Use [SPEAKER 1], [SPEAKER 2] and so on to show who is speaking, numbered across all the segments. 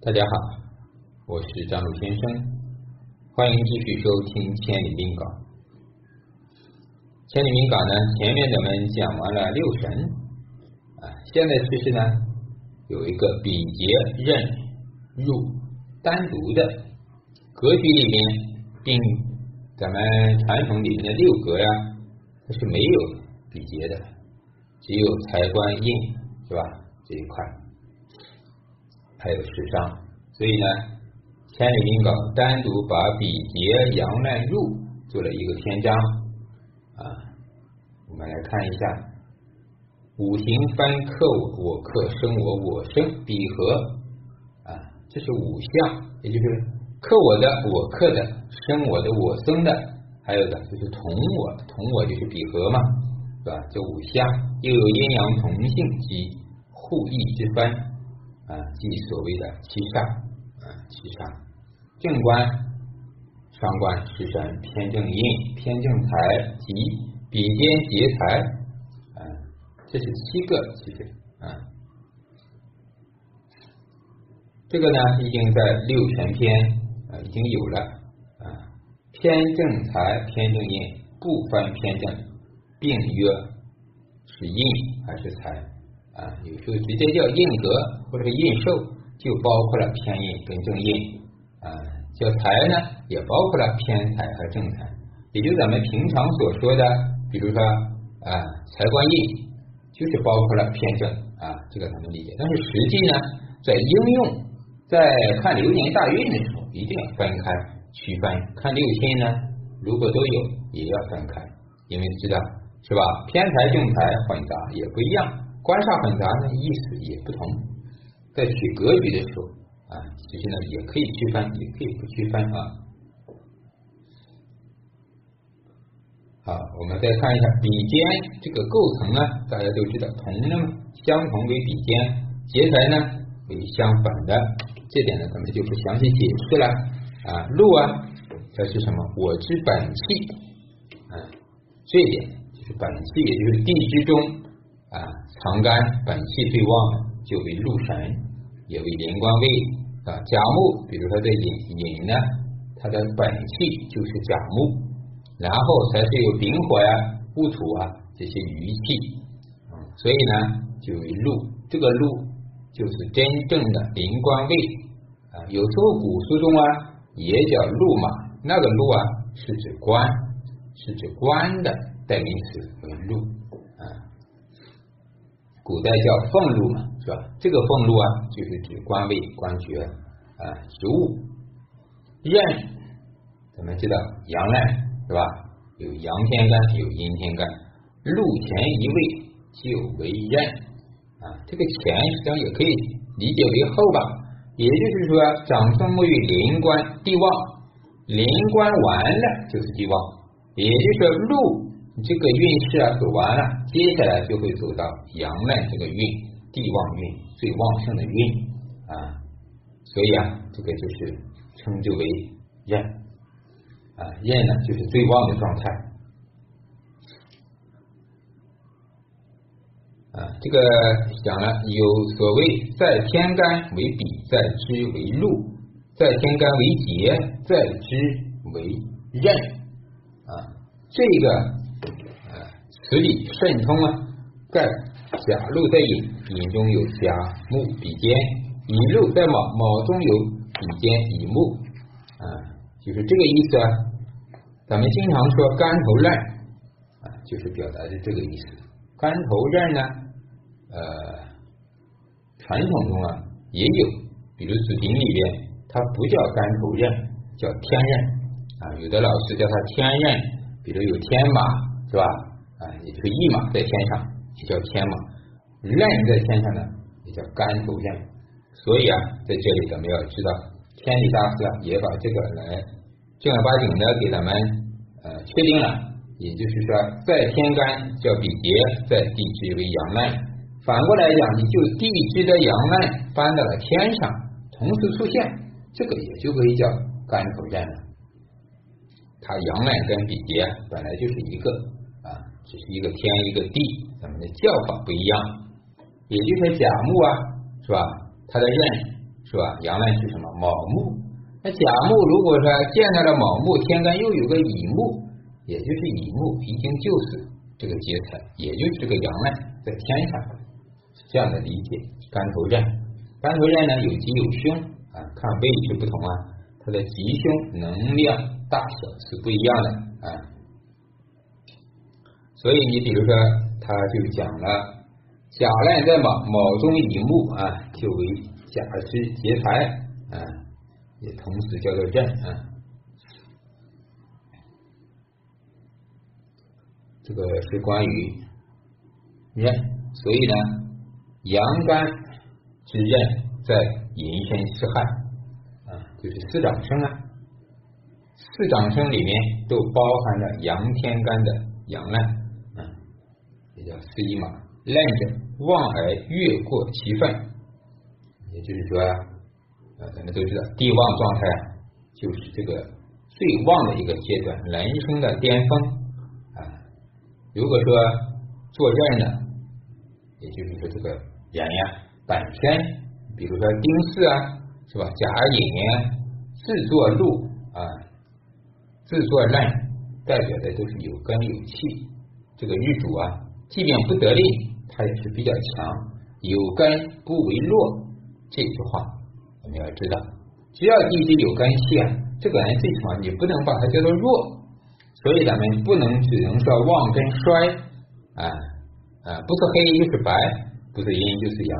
[SPEAKER 1] 大家好，我是张鲁先生，欢迎继续收听《千里命稿》。《千里命稿》呢，前面咱们讲完了六神啊，现在其实呢有一个比劫任入单独的格局里面，并咱们传统里面的六格呀，它是没有比劫的，只有财官印是吧这一块。还有时伤，所以呢，千里命稿单独把比劫阳难入做了一个篇章啊。我们来看一下，五行翻克我，我克生我，我生比合啊，这是五象，也就是克我的，我克的，生我的，我生的，还有的就是同我，同我就是比合嘛，是吧？这五象又有阴阳同性及互异之分。啊，即所谓的七煞啊，七煞。正官、伤官、食神、偏正印、偏正财及比肩劫财啊，这是七个其实啊，这个呢已经在六神篇啊已经有了啊，偏正财、偏正印不分偏正，并曰是印还是财。啊，有时候直接叫印格或者是印寿，就包括了偏印跟正印啊。叫财呢，也包括了偏财和正财，也就咱们平常所说的，比如说啊，财官印就是包括了偏正啊，这个咱们理解。但是实际呢，在应用在看流年大运的时候，一定要分开区分。看六亲呢，如果都有，也要分开，因为知道是吧？偏财正财混杂也不一样。官煞混杂呢，意思也不同。在取格局的时候啊，其实呢也可以区分，也可以不区分啊。好，我们再看一下比肩这个构成呢，大家都知道，同呢相同为比肩，劫财呢为相反的，这点呢咱们就不详细解释了啊。禄啊，它是什么？我之本气啊，这一点就是本气，也就是地之中。啊，藏干本气最旺，就为禄神，也为连官位啊。甲木，比如说这寅寅呢，它的本气就是甲木，然后才是有丙火呀、戊土啊这些余气，所以呢就为禄。这个禄就是真正的灵官位啊。有时候古书中啊也叫禄嘛，那个禄啊是指官，是指官的代名词为禄。古代叫俸禄嘛，是吧？这个俸禄啊，就是指官位、官爵啊、职务。任，咱们知道阳难是吧？有阳天干，有阴天干，禄前一位就为任啊。这个前实际上也可以理解为后吧，也就是说，长生沐浴临官地旺，临官完了就是地旺，也就是说禄。这个运势啊走完了，接下来就会走到阳脉这个运，地旺运最旺盛的运啊，所以啊，这个就是称之为任啊，任呢就是最旺的状态啊。这个讲了，有所谓在天干为比，在支为禄，在天干为劫，在支为任啊，这个。此理甚通啊！盖甲禄在寅，寅中有甲木比肩；乙禄在卯，卯中有比肩乙木啊，就是这个意思啊。咱们经常说干头刃啊，就是表达的这个意思。干头刃呢，呃，传统中啊也有，比如子平里边，它不叫干头刃，叫天刃啊。有的老师叫它天刃，比如有天马，是吧？啊，也就是驿马在天上，也叫天马；刃在天上呢，也叫干头刃。所以啊，在这里咱们要知道，天理大师啊也把这个来正儿八经的给咱们呃确定了。也就是说，在天干叫比劫，在地支为阳难。反过来讲，你就地支的阳难搬到了天上，同时出现，这个也就可以叫干头刃了。它阳难跟比劫本来就是一个。只是一个天一个地，咱们的叫法不一样。也就是甲木啊，是吧？它的刃是吧？阳刃是什么？卯木。那甲木如果说见到了卯木，天干又有个乙木，也就是乙木已经就是这个劫财，也就是这个阳烂在天上，这样的理解。干头刃，干头刃呢有吉有凶啊，看位置不同啊，它的吉凶能量大小是不一样的。所以你比如说，他就讲了。甲烂在卯，卯中乙木啊，就为甲之劫财啊，也同时叫做刃啊。这个是关于刃，所以呢，阳干之刃在寅申巳亥啊，就是四长生啊，四长生里面都包含了阳天干的阳烂，叫四一马。烂者旺而越过其分，也就是说，啊，咱们都知道地旺状态就是这个最旺的一个阶段，人生的巅峰啊。如果说坐任呢，也就是说这个人呀本身，比如说丁巳啊，是吧？甲寅自作禄啊，自作烂，代表的都是有根有气。这个日主啊，即便不得令。它也是比较强，有根不为弱，这句话我们要知道。只要地支有根气啊，这个人最起码你不能把它叫做弱。所以咱们不能只能说旺跟衰啊啊，不是黑就是白，不是阴就是阳，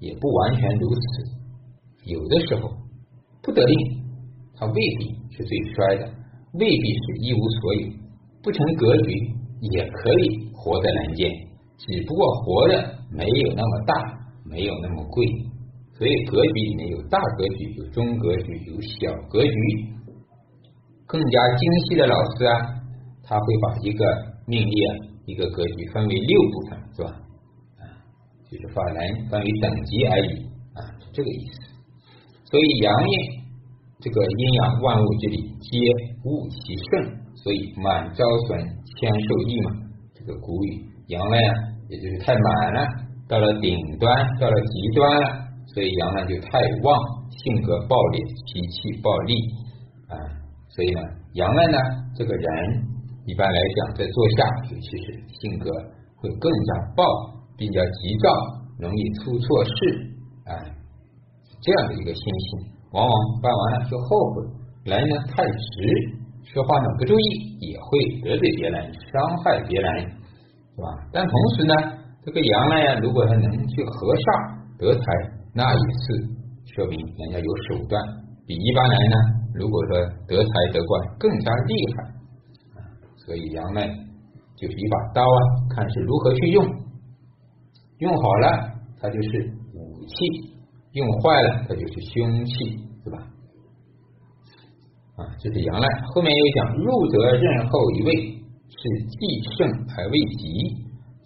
[SPEAKER 1] 也不完全如此。有的时候不得令，它未必是最衰的，未必是一无所有，不成格局也可以活在人间。只不过活的没有那么大，没有那么贵，所以格局里面有大格局，有中格局，有小格局。更加精细的老师啊，他会把一个命例啊，一个格局分为六部分，是吧？啊，就是把人分为等级而已啊，是这个意思。所以阳阴这个阴阳万物之理，皆物其盛，所以满招损，谦受益嘛。这个古语。阳呢，也就是太满了，到了顶端，到了极端了，所以阳呢就太旺，性格暴烈，脾气暴戾啊，所以呢，阳了呢，这个人一般来讲在坐下，尤其是性格会更加暴，比较急躁，容易出错事啊，这样的一个心性，往往办完了就后悔。人呢太直，说话呢不注意，也会得罪别人，伤害别人。是吧？但同时呢，这个羊呢，如果他能去和煞得财，那也是说明人家有手段，比一般人呢，如果说得财得官更加厉害。所以羊呢，就是一把刀啊，看是如何去用，用好了它就是武器，用坏了它就是凶器，啊，这是阳呢。后面又讲入则任后一位。是既盛而未极，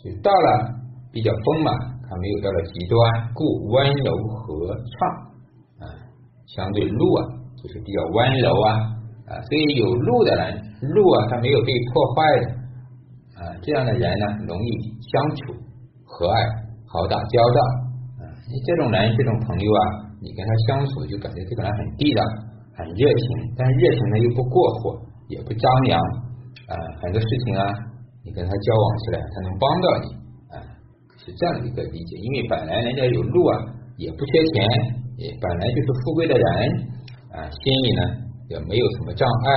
[SPEAKER 1] 就到了比较丰满，还没有到了极端，故温柔和畅啊。相对禄啊，就是比较温柔啊啊，所以有禄的人，禄啊，他没有被破坏的啊，这样的人呢，容易相处和蔼，好打交道啊。你这种人，这种朋友啊，你跟他相处就感觉这个人很地道，很热情，但热情呢又不过火，也不张扬。啊，很多事情啊，你跟他交往起来，他能帮到你啊，是这样的一个理解。因为本来人家有路啊，也不缺钱，也本来就是富贵的人啊，心里呢也没有什么障碍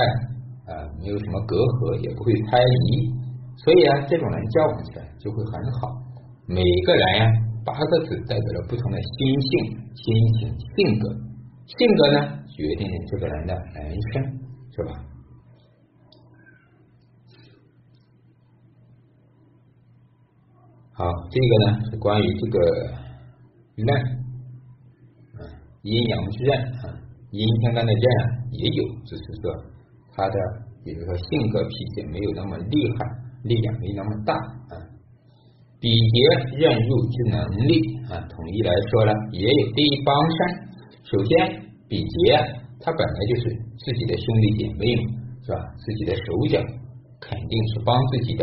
[SPEAKER 1] 啊，没有什么隔阂，也不会猜疑，所以啊，这种人交往起来就会很好。每个人呀，八个字代表了不同的心性、心情、性格，性格呢决定这个人的人生，是吧？好，这个呢是关于这个刃，啊，阴阳之刃啊，阴天干的刃也有，只是说他的，比如说性格脾气没有那么厉害，力量没那么大啊。比劫刃入之能力啊，统一来说呢，也有第一帮身。首先，比劫他本来就是自己的兄弟姐妹嘛，是吧？自己的手脚肯定是帮自己的。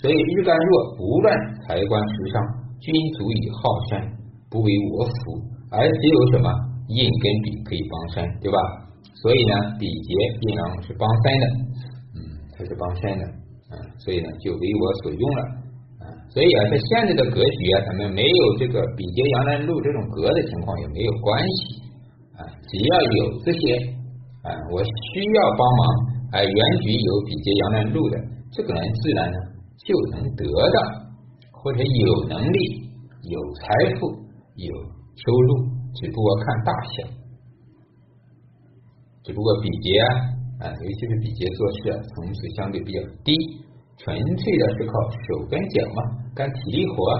[SPEAKER 1] 所以日干弱，不论财官食伤，均足以好山，不为我辅，而只有什么印跟比可以帮身，对吧？所以呢，比劫阴阳是帮身的，嗯，它是帮身的，啊，所以呢就为我所用了，啊，所以啊，在现在的格局啊，咱们没有这个比劫阳南路这种格的情况也没有关系，啊，只要有这些，啊，我需要帮忙，哎，原局有比劫阳南路的，这个人自然呢就能得到，或者有能力、有财富、有收入，只不过看大小。只不过比劫啊，啊，尤其是比劫做事啊，层次相对比较低，纯粹的是靠手跟脚嘛，干体力活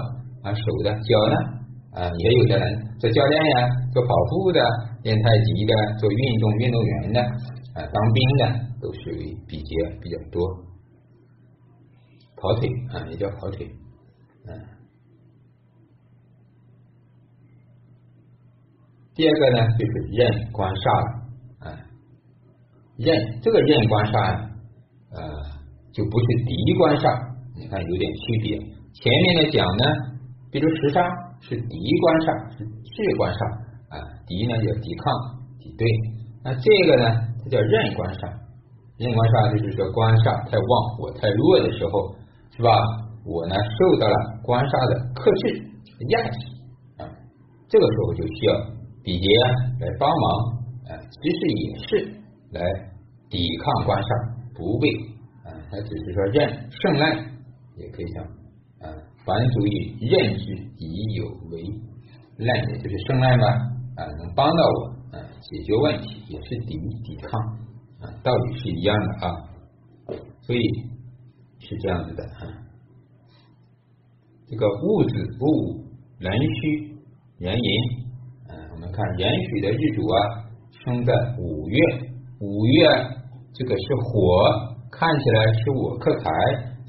[SPEAKER 1] 啊，手的脚呢啊，也有的人做教练呀，做跑步的，练太极的，做运动运动员的啊，当兵的都属于比劫比较多，跑腿啊，也叫跑腿，嗯。第二个呢，就是任官煞了。任这个任官煞呃，就不是敌官煞，你看有点区别。前面的讲呢，比如食杀是敌官煞，是士官煞，敌呢叫抵抗敌对，那这个呢，它叫任官煞。任官煞就是说官煞太旺，我太弱的时候，是吧？我呢受到了官煞的克制压制啊，这个时候就需要比劫来帮忙啊，其实也是。来抵抗官煞，不被啊，他只是说任胜赖，也可以讲啊，凡足以任之以有为赖，也就是胜赖嘛啊，能帮到我啊，解决问题也是抵抵抗啊，道理是一样的啊，所以是这样子的啊。这个戊子戊午壬戌壬寅啊，我们看壬戌的日主啊，生在五月。五月这个是火，看起来是我克财，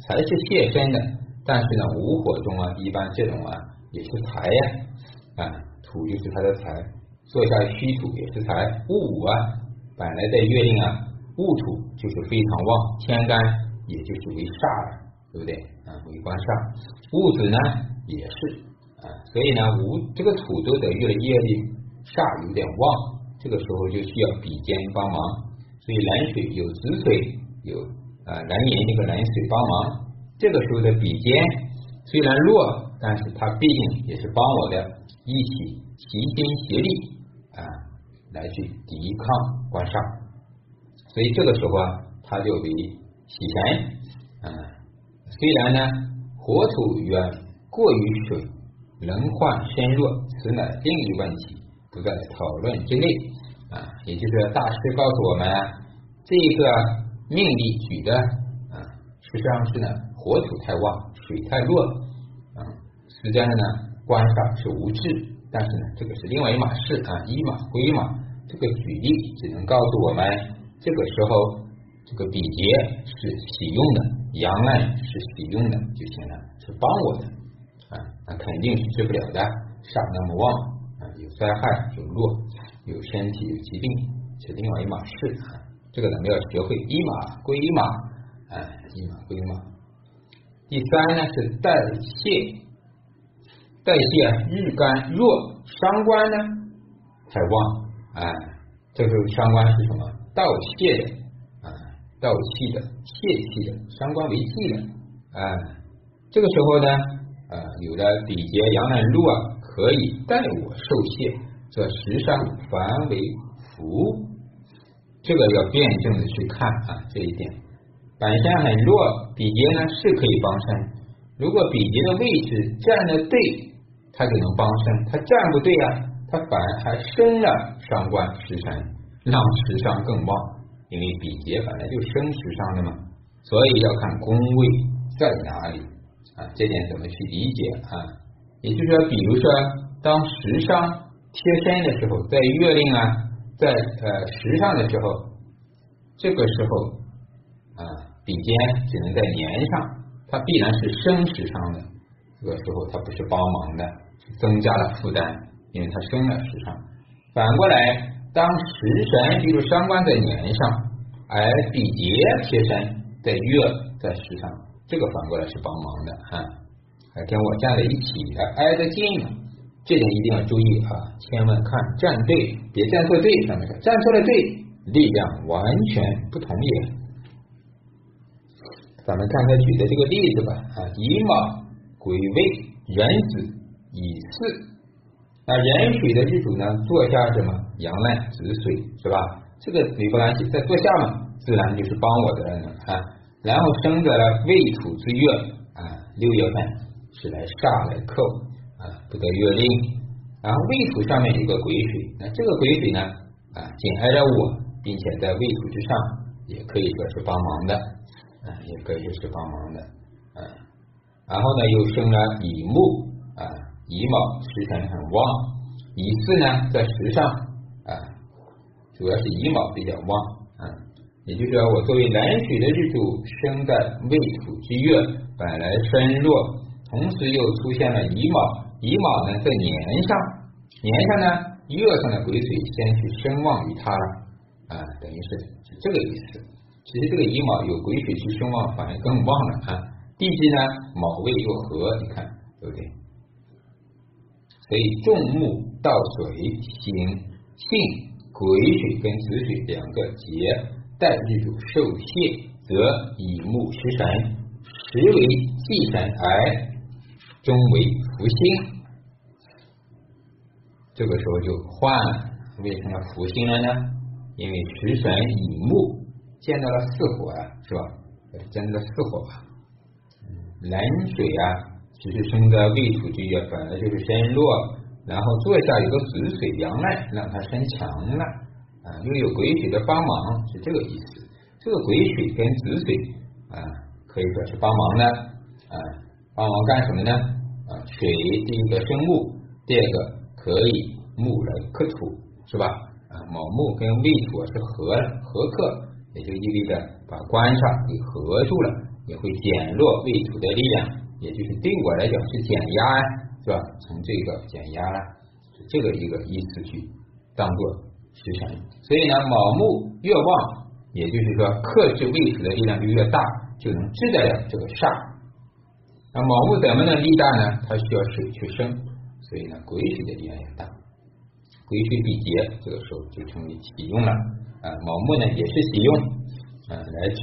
[SPEAKER 1] 财是泄身的，但是呢，午火中啊，一般这种啊也是财呀，啊土就是他的财，坐下虚土也是财，戊午啊，本来在月令啊，戊土就是非常旺，天干也就是为煞了，对不对啊？为官煞，戊子呢也是啊，所以呢，午这个土都得月月令煞有点旺。这个时候就需要比肩帮忙，所以蓝水有子水有啊蓝银这个蓝水帮忙。这个时候的比肩虽然弱，但是它毕竟也是帮我的，一起齐心协力来去抵抗官煞。所以这个时候啊，他就为喜神啊。虽然呢火土远过于水，能患身弱，此乃另一问题。不在讨论之内啊，也就是大师告诉我们，这个命理举的啊，实际上是呢，火土太旺，水太弱啊，实际上呢，官煞是无智，但是呢，这个是另外一码事啊，一码归一码。这个举例只能告诉我们，这个时候这个比劫是喜用的，阳案是喜用的就行了，是帮我的啊，那肯定是治不了的，煞那么旺啊，有。灾害有弱，有身体有疾病，是另外一码事啊。这个咱们要学会一码归一码，哎，一码归一码。第三呢是代谢，代谢日干弱，伤官呢太旺，哎，这个伤官是什么？盗窃的啊，盗气的，泄气的，伤官为忌的，哎，这个时候呢，啊，有的比劫阳南禄啊。可以代我受泄，则时伤反为福。这个要辩证的去看啊，这一点。本身很弱，比劫呢是可以帮身。如果比劫的位置站的对，他就能帮身；他站不对啊，他反而还生了伤官食神，让食伤更旺。因为比劫本来就生食伤的嘛，所以要看宫位在哪里啊，这点怎么去理解啊？也就是说，比如说，当时伤贴身的时候，在月令啊，在呃时上的时候，这个时候啊，比肩只能在年上，它必然是生食伤的。这个时候，它不是帮忙的，增加了负担，因为它生了时上。反过来，当时神比如伤官在年上，而比劫贴身在月在时上，这个反过来是帮忙的啊。跟我站在一起还，挨得近，这点一定要注意啊！千万看站队，别站错队。上面站错了队，力量完全不同也。咱们看他举的这个例子吧啊，乙卯癸未壬子乙巳，那壬水的日主呢，坐下什么阳烂子水是吧？这个没关系，在坐下嘛，自然就是帮我的了啊。然后生在了未土之月啊，六月份是来煞来克啊，不得月令。然后未土上面有个癸水，那这个癸水呢啊，紧挨着我，并且在未土之上，也可以说是帮忙的。啊，也可以说是帮忙的，然后呢，又生了乙木啊，乙卯时辰很旺，乙巳呢在时上啊，主要是乙卯比较旺，啊，也就是说，我作为蓝水的日主生在未土之月，本来身弱，同时又出现了乙卯，乙卯呢在年上，年上呢月上的癸水先去声旺于他了，啊，等于是是这个意思。其实这个乙卯有癸水去生旺，反而更旺了啊！地支呢，卯未又合，你看对不对？所以重木到水行性癸水跟子水两个结带日主受泄，则乙木食神，食为忌神，而终为福星。这个时候就换了，为什么福星了呢？因为食神乙木。见到了四火啊，是吧？见到了四火吧。冷水啊，其实生在未土之月，本来就是身弱，然后坐下有个子水阳脉，让它生强了啊，又有癸水的帮忙，是这个意思。这个癸水跟子水啊，可以说是帮忙的啊，帮忙干什么呢？啊，水第一个生木，第二个可以木来克土，是吧？啊，卯木跟未土是合合克。也就意味着把官煞给合住了，也会减弱未土的力量，也就是对我来讲是减压呀，是吧？从这个减压了，这个一个意思去当做时辰。所以呢，卯木越旺，也就是说克制未土的力量就越大，就能治得了这个煞。那卯木怎么能力大呢？它需要水去生，所以呢，癸水的力量也大。癸水比劫，这个时候就成为喜用了。啊，卯木呢也是喜用啊，来治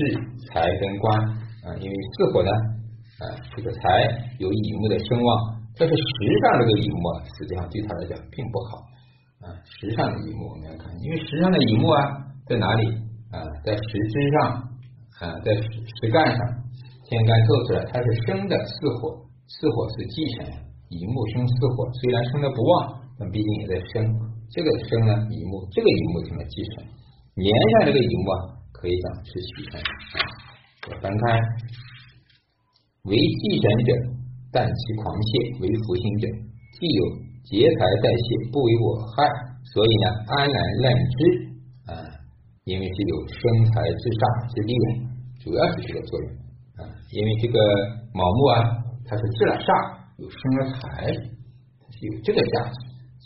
[SPEAKER 1] 财跟官啊，因为四火呢啊，这个财有乙木的声望，但是时上这个乙木啊，实际上对他来讲并不好啊。时上的乙木我们要看，因为时上的乙木啊在哪里啊？在时支上啊，在时干上，天干透出来，它是生的四火，四火是忌神，乙木生四火，虽然生的不旺，但毕竟也在生，这个生呢乙木，这个乙木成了忌神。年上这个乙木啊，可以讲是喜神。翻开，为忌神者，但其狂泄；为福星者，既有劫财代谢，不为我害。所以呢，安然任之啊，因为是有生财之煞之力，主要是这个作用啊。因为这个卯木啊，它是制了煞，有生了财，它是有这个价值，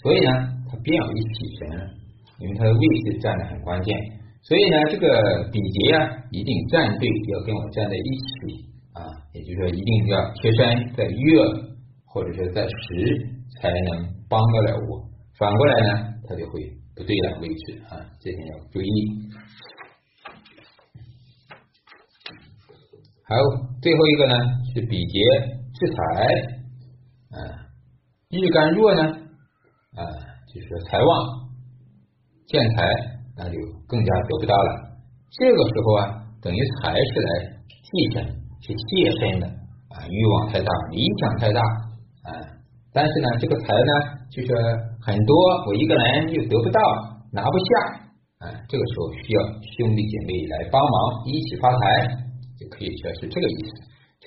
[SPEAKER 1] 所以呢，它变为喜神。因为它的位置站的很关键，所以呢，这个比劫啊，一定站队要跟我站在一起啊，也就是说，一定要贴身在月或者是在时才能帮得了我。反过来呢，它就会不对了位置啊，这点要注意。还有最后一个呢，是比劫制财啊，日干弱呢啊，就是说财旺。见财那就更加得不到了。这个时候啊，等于财是来替身、去借身的啊，欲望太大，理想太大啊。但是呢，这个财呢，就是很多，我一个人又得不到，拿不下啊。这个时候需要兄弟姐妹来帮忙，一起发财，就可以说是这个意思。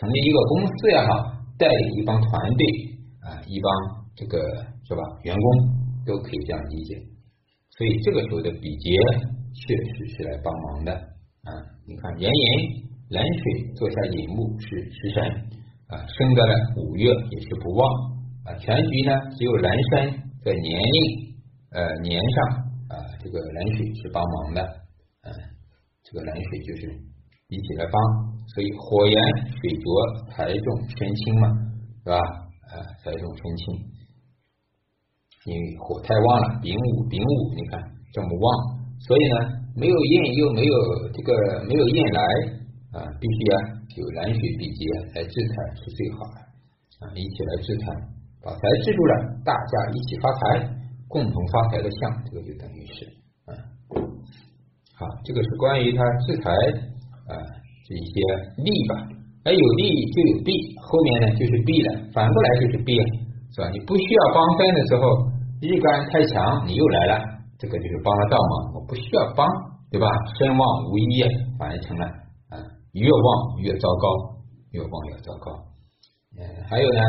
[SPEAKER 1] 成立一个公司也好，带领一帮团队啊，一帮这个是吧，员工都可以这样理解。所以这个时候的比劫确实是来帮忙的啊！你看炎炎冷水坐下寅木是食神啊，生在了五月也是不旺啊。全局呢只有壬申在年令呃年上啊，这个冷水是帮忙的嗯，这个冷水就是一起来帮，所以火炎水浊财重身轻嘛，是吧？啊，财重身轻。因为火太旺了，丙午丙午，你看这么旺，所以呢，没有燕又没有这个没有燕来啊，必须啊有蓝水比劫来制财是最好的啊，一起来制财，把财制住了，大家一起发财，共同发财的象，这个就等于是啊，好，这个是关于他制财啊这一些利吧，哎有利就有弊，后面呢就是弊了，反过来就是弊了，是吧？你不需要帮分的时候。日干太强，你又来了，这个就是帮了倒忙，我不需要帮，对吧？身旺无一，反而成了啊，越旺越糟糕，越旺越糟糕。嗯，还有呢，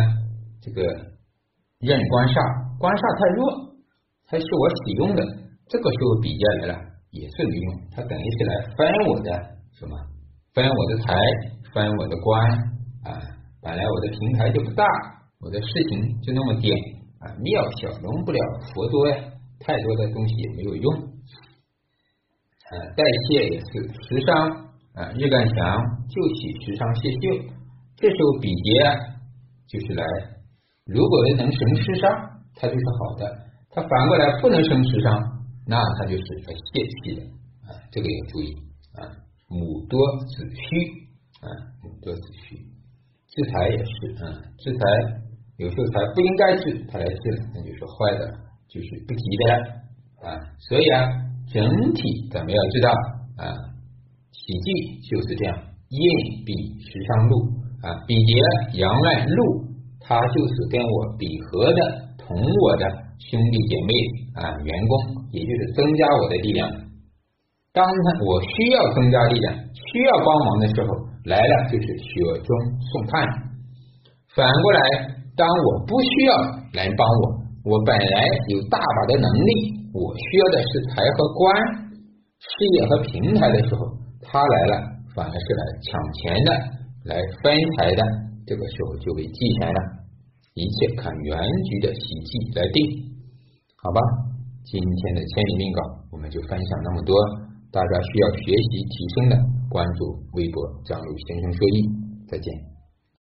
[SPEAKER 1] 这个任官煞，官煞太弱，它是我使用的，这个时候比劫来了也是没用，它等于是来翻我的什么？翻我的财，翻我的官啊！本来我的平台就不大，我的事情就那么点。啊，庙小容不了佛多呀，太多的东西也没有用。啊，代谢也是食伤啊，日干强就起食伤泄秀，这时候比劫就是来，如果能生食伤，它就是好的；它反过来不能生食伤，那它就是来泄气的啊，这个要注意啊。母多子虚啊，母多子虚，制财也是啊，制财。有时候他不应该治，他来治了，那就是坏的，就是不吉的啊。所以啊，整体咱们要知道啊，喜忌就是这样，印比时伤禄啊，比劫阳乱禄，他就是跟我比合的，同我的兄弟姐妹啊，员工，也就是增加我的力量。当他我需要增加力量，需要帮忙的时候来了，就是雪中送炭。反过来。当我不需要来帮我，我本来有大把的能力，我需要的是财和官、事业和平台的时候，他来了，反而是来抢钱的，来分财的，这个时候就被忌钱了。一切看原局的喜忌来定，好吧？今天的千里命稿我们就分享那么多，大家需要学习提升的，关注微博张璐先生说易，再见。